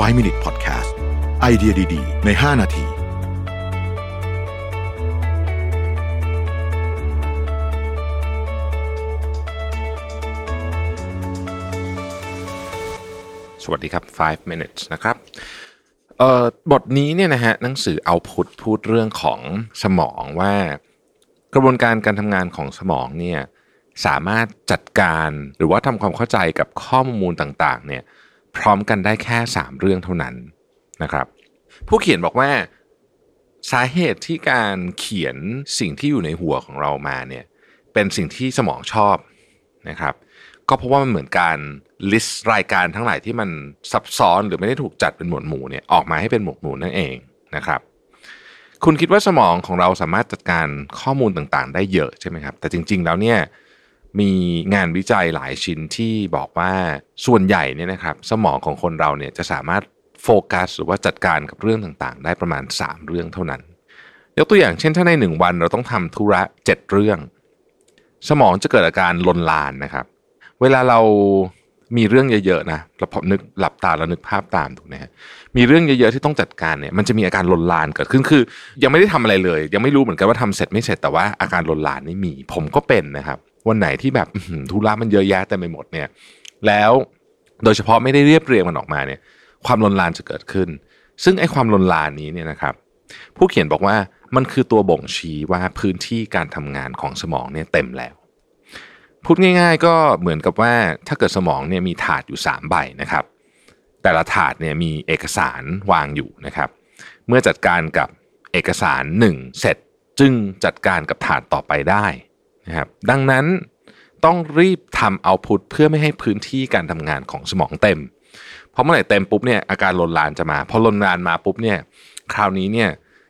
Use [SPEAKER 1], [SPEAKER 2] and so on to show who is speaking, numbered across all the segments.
[SPEAKER 1] 5 Minute Podcast ไอเดียดี ๆ ใน 5 นาที
[SPEAKER 2] สวัสดีครับ 5 minutes นะครับเออบทนี้เนี่ยนะฮะหนังสือเอาพุทพูดเรื่องของสมองว่ากระบวนการการทำงานของสมองเนี่ยสามารถจัดการหรือว่าทำความเข้าใจกับข้อมูลต่างๆเนี่ย พร้อมกันได้แค่ 3 เรื่องเท่านั้นนะครับ ผู้เขียนบอกว่าสาเหตุที่การเขียนสิ่งที่อยู่ในหัวของเรามาเนี่ยเป็นสิ่งที่สมองชอบนะครับก็เพราะว่ามันเหมือนการ list รายการทั้งหลายที่มันซับซ้อนหรือไม่ได้ถูกจัดเป็นหมวดหมู่เนี่ยออกมาให้เป็นหมวดหมู่นั่นเองนะครับ คุณคิดว่าสมองของเราสามารถจัดการข้อมูลต่างๆ ได้เยอะใช่ไหมครับ แต่จริง ๆ แล้วเนี่ย มีงานวิจัยหลายชิ้นที่บอกว่าส่วนใหญ่เนี่ยนะครับสมองของคนเราเนี่ยจะสามารถโฟกัสหรือว่าจัดการกับเรื่องต่างๆ ได้ประมาณ 3 เรื่องเท่านั้น ยกตัวอย่างเช่นถ้าในหนึ่งวันเราต้องทำธุระ 7 เรื่อง สมองจะเกิดอาการลนลานนะครับ เวลาเรามีเรื่องเยอะๆนะเราพอนึกหลับตาแล้วนึกภาพตามถูกไหมฮะมีเรื่องเยอะๆที่ต้องจัดการเนี่ยมันจะมีอาการลนลานเกิดขึ้นคือ ยังไม่ได้ทำอะไรเลย ยังไม่รู้เหมือนกันว่าทำเสร็จไม่เสร็จแต่ว่าอาการลนลานนี่มี ผมก็เป็นนะครับ วันไหนที่แบบธุระมันเยอะแยะเต็มไปหมดเนี่ย แล้วโดยเฉพาะไม่ได้เรียบเรียงมันออกมาเนี่ย ความลนลานจะเกิดขึ้น ซึ่งไอ้ความลนลานนี้เนี่ยนะครับ ผู้เขียนบอกว่ามันคือตัวบ่งชี้ว่าพื้นที่การทำงานของสมองเนี่ยเต็มแล้ว พูดง่าย ๆ ก็เหมือนกับว่าถ้าเกิดสมองเนี่ยมีถาดอยู่ 3 ใบนะครับ แต่ละถาดเนี่ยมีเอกสารวางอยู่นะครับ เมื่อจัดการกับเอกสาร 1 เสร็จจึงจัดการกับถาดต่อไปได้ นะครับดังนั้นต้องรีบทำเอาพุทเพื่อไม่ให้พื้นที่การทำงานของสมองเต็ม เพราะเมื่อไหร่เต็มปุ๊บเนี่ยอาการลนลานจะมาพอลนลานมาปุ๊บเนี่ยคราวนี้เนี่ย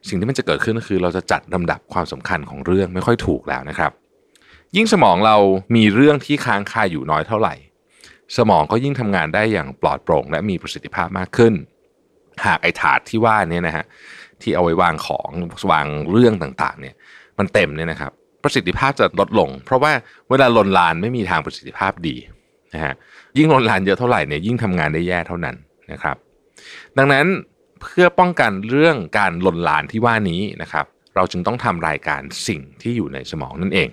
[SPEAKER 2] สิ่งที่มันจะเกิดขึ้นก็คือ เราจะจัดลำดับความสำคัญของเรื่องไม่ค่อยถูกแล้วนะครับ ยิ่งสมองเรามีเรื่องที่ค้างคาอยู่น้อยเท่าไหร่ สมองก็ยิ่งทำงานได้อย่างปลอดโปร่ง และมีประสิทธิภาพมากขึ้น หากไอ้ถาดที่ว่านี่นะฮะที่เอาไว้วางของวางเรื่องต่างๆเนี่ยมันเต็มเนี่ยนะครับ ประสิทธิภาพจะลดลง เพราะว่าเวลาลนลานไม่มีทางประสิทธิภาพดีนะฮะยิ่งลนลานเยอะเท่าไหร่เนี่ยยิ่งทำงานได้แย่เท่านั้นนะครับ ดังนั้นเพื่อป้องกันเรื่องการลนลานที่ว่านี้นะครับ เราจึงต้องทำรายการสิ่งที่อยู่ในสมองนั่นเอง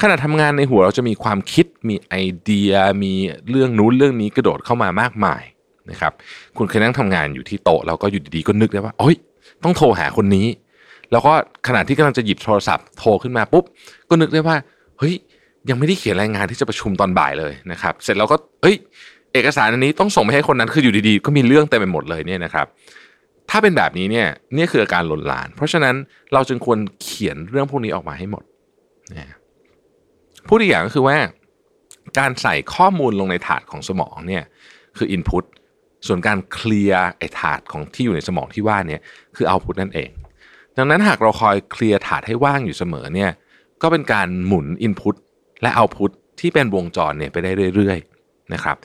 [SPEAKER 2] ขณะทำงานในหัวเราจะมีความคิดมีไอเดีย มีเรื่องนู้นเรื่องนี้กระโดดเข้ามามากมายนะครับ คุณเคยนั่งทำงานอยู่ที่โต๊ะแล้วก็อยู่ดีๆก็นึกได้ว่าโอ้ยต้องโทรหาคนนี้ แล้วก็ขณะที่กำลังจะหยิบโทรศัพท์โทรขึ้นมาปุ๊บก็นึกได้ว่าเฮ้ยยังไม่ได้เขียนรายงานที่จะประชุมตอนบ่ายเลยนะครับ เสร็จแล้วก็เฮ้ยเอกสารอันนี้ต้องส่งไปให้คนนั้นคืออยู่ดีๆ ก็มีเรื่องเต็มไปหมดเลยเนี่ยนะครับ ถ้าเป็นแบบนี้เนี่ยนี่คืออาการหลนลาน เพราะฉะนั้นเราจึงควรเขียนเรื่องพวกนี้ออกมาให้หมดนะพูดอีกอย่างก็คือว่า การใส่ข้อมูลลงในถาดของสมองเนี่ยคือ Input ส่วนการเคลียร์ไอ้ถาดของที่อยู่ในสมองที่ว่าเนี่ยคือ Output นั่นเอง ดังนั้นหากเราคอยเคลียร์ถาดให้ว่างอยู่เสมอเนี่ยก็เป็นการหมุน Input และ Output ที่เป็นวงจรเนี่ยไปได้เรื่อยๆนะครับ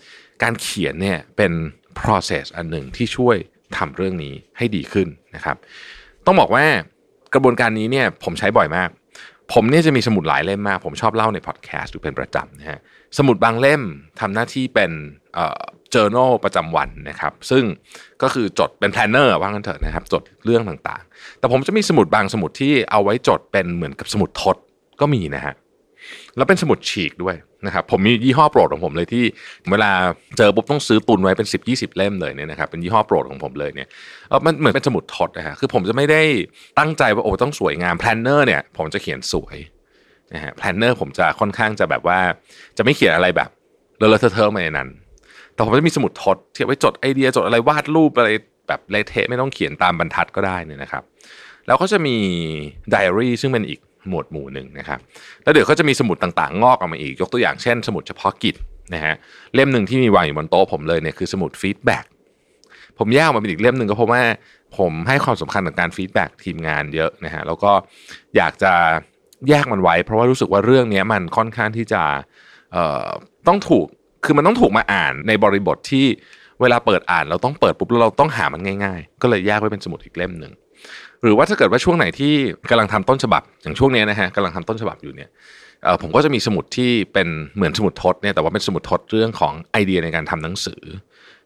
[SPEAKER 2] การเขียนเนี่ยเป็น process อันหนึ่งที่ช่วยทำเรื่องนี้ให้ดีขึ้นนะครับ ต้องบอกว่ากระบวนการนี้เนี่ยผมใช้บ่อยมาก ผมเนี่ยจะมีสมุดหลายเล่มมาก ผมชอบเล่าในพอดแคสต์อยู่เป็นประจำนะฮะสมุดบางเล่มทำหน้าที่เป็นเอ่อ journal ประจำวันนะครับ ซึ่งก็คือจดเป็น planner ว่างั้นเถอะนะครับ จดเรื่องต่างๆ แต่ผมจะมีสมุดบางสมุดที่เอาไว้จดเป็นเหมือนกับสมุดทดก็มีนะฮะแล้วเป็นสมุดฉีกด้วยนะครับผมมียี่ห้อโปรดของผมเลยที่เวลาเจอปุ๊บต้องซื้อตุนไว้เป็น 10 20 เล่มเลยเนี่ยนะครับเป็นยี่ห้อโปรดของผมเลยเนี่ยเออมันเหมือนเป็นสมุดทดนะฮะคือผมจะไม่ได้ตั้งใจว่าโอ้ต้องสวยงาม planner เนี่ยผมจะเขียนสวยนะฮะ planner ผมจะค่อนข้างจะแบบว่า จะไม่เขียนอะไรแบบเลอะเทอะๆมาในนั้น แต่ผมจะมีสมุดทดที่เอาไว้จดไอเดียจดอะไรวาดรูปอะไรแบบเละเทะไม่ต้องเขียนตามบรรทัดก็ได้เนี่ยนะครับ แล้วก็จะมีไดอารี่ซึ่งเป็นอีกหมวดหมู่หนึ่งนะครับ แล้วเดี๋ยวก็จะมีสมุดต่างๆ งอกออกมาอีก ยกตัวอย่างเช่น สมุดเฉพาะกิจนะฮะเล่มหนึ่งที่มีวางอยู่บนโต๊ะผมเลยเนี่ยคือสมุด feedback ผมแยกมาเป็นอีกเล่มหนึ่งก็เพราะว่าผมให้ความสำคัญกับการ feedback ทีมงานเยอะนะฮะแล้วก็อยากจะแยกมันไว้ เพราะว่ารู้สึกว่าเรื่องนี้มันค่อนข้างที่จะต้องถูก คือมันต้องถูกมาอ่านในบริบทที่เวลาเปิดอ่านเราต้องเปิดปุ๊บแล้วเราต้องหามันง่าย ๆ ก็เลยแยกไว้เป็นสมุดอีกเล่มหนึ่งหรือว่าถ้าเกิดว่าช่วงไหนที่กำลังทำต้นฉบับ อย่างช่วงนี้นะฮะกำลังทำต้นฉบับอยู่เนี่ยผมก็จะมีสมุดที่เป็นเหมือนสมุดทดเนี่ยแต่ว่าเป็นสมุดทดเรื่องของไอเดียในการทำหนังสือ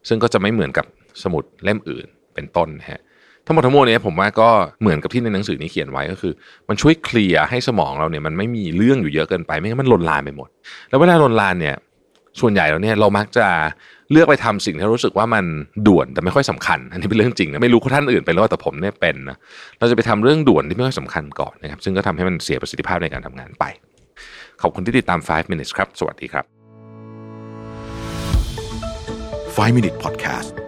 [SPEAKER 2] ซึ่งก็จะไม่เหมือนกับสมุดเล่มอื่นเป็นต้นฮะทั้งหมดทั้งมวลเนี้ผมว่าก็เหมือนกับที่ในหนังสือนี้เขียนไว้ก็คือ มันช่วยเคลียร์ให้สมองเราเนี่ยมันไม่มีเรื่องอยู่เยอะเกินไปไม่งั้นมันลนลานไปหมด แล้วเวลาลนลานเนี่ย ส่วนใหญ่แล้วเนี่ยเรามักจะเลือกไปทำสิ่งที่รู้สึกว่ามันด่วนแต่ไม่ค่อยสำคัญ อันนี้เป็นเรื่องจริงนะไม่รู้ท่านอื่นเป็นหรือว่าแต่ผมเนี่ยเป็นนะเราจะไปทำเรื่องด่วนที่ไม่ค่อยสำคัญก่อนนะครับซึ่งก็ทำให้มันเสียประสิทธิภาพในการทำงานไป ขอบคุณที่ติดตาม 5 minutes ครับ สวัสดีครับ
[SPEAKER 1] 5 Minute Podcast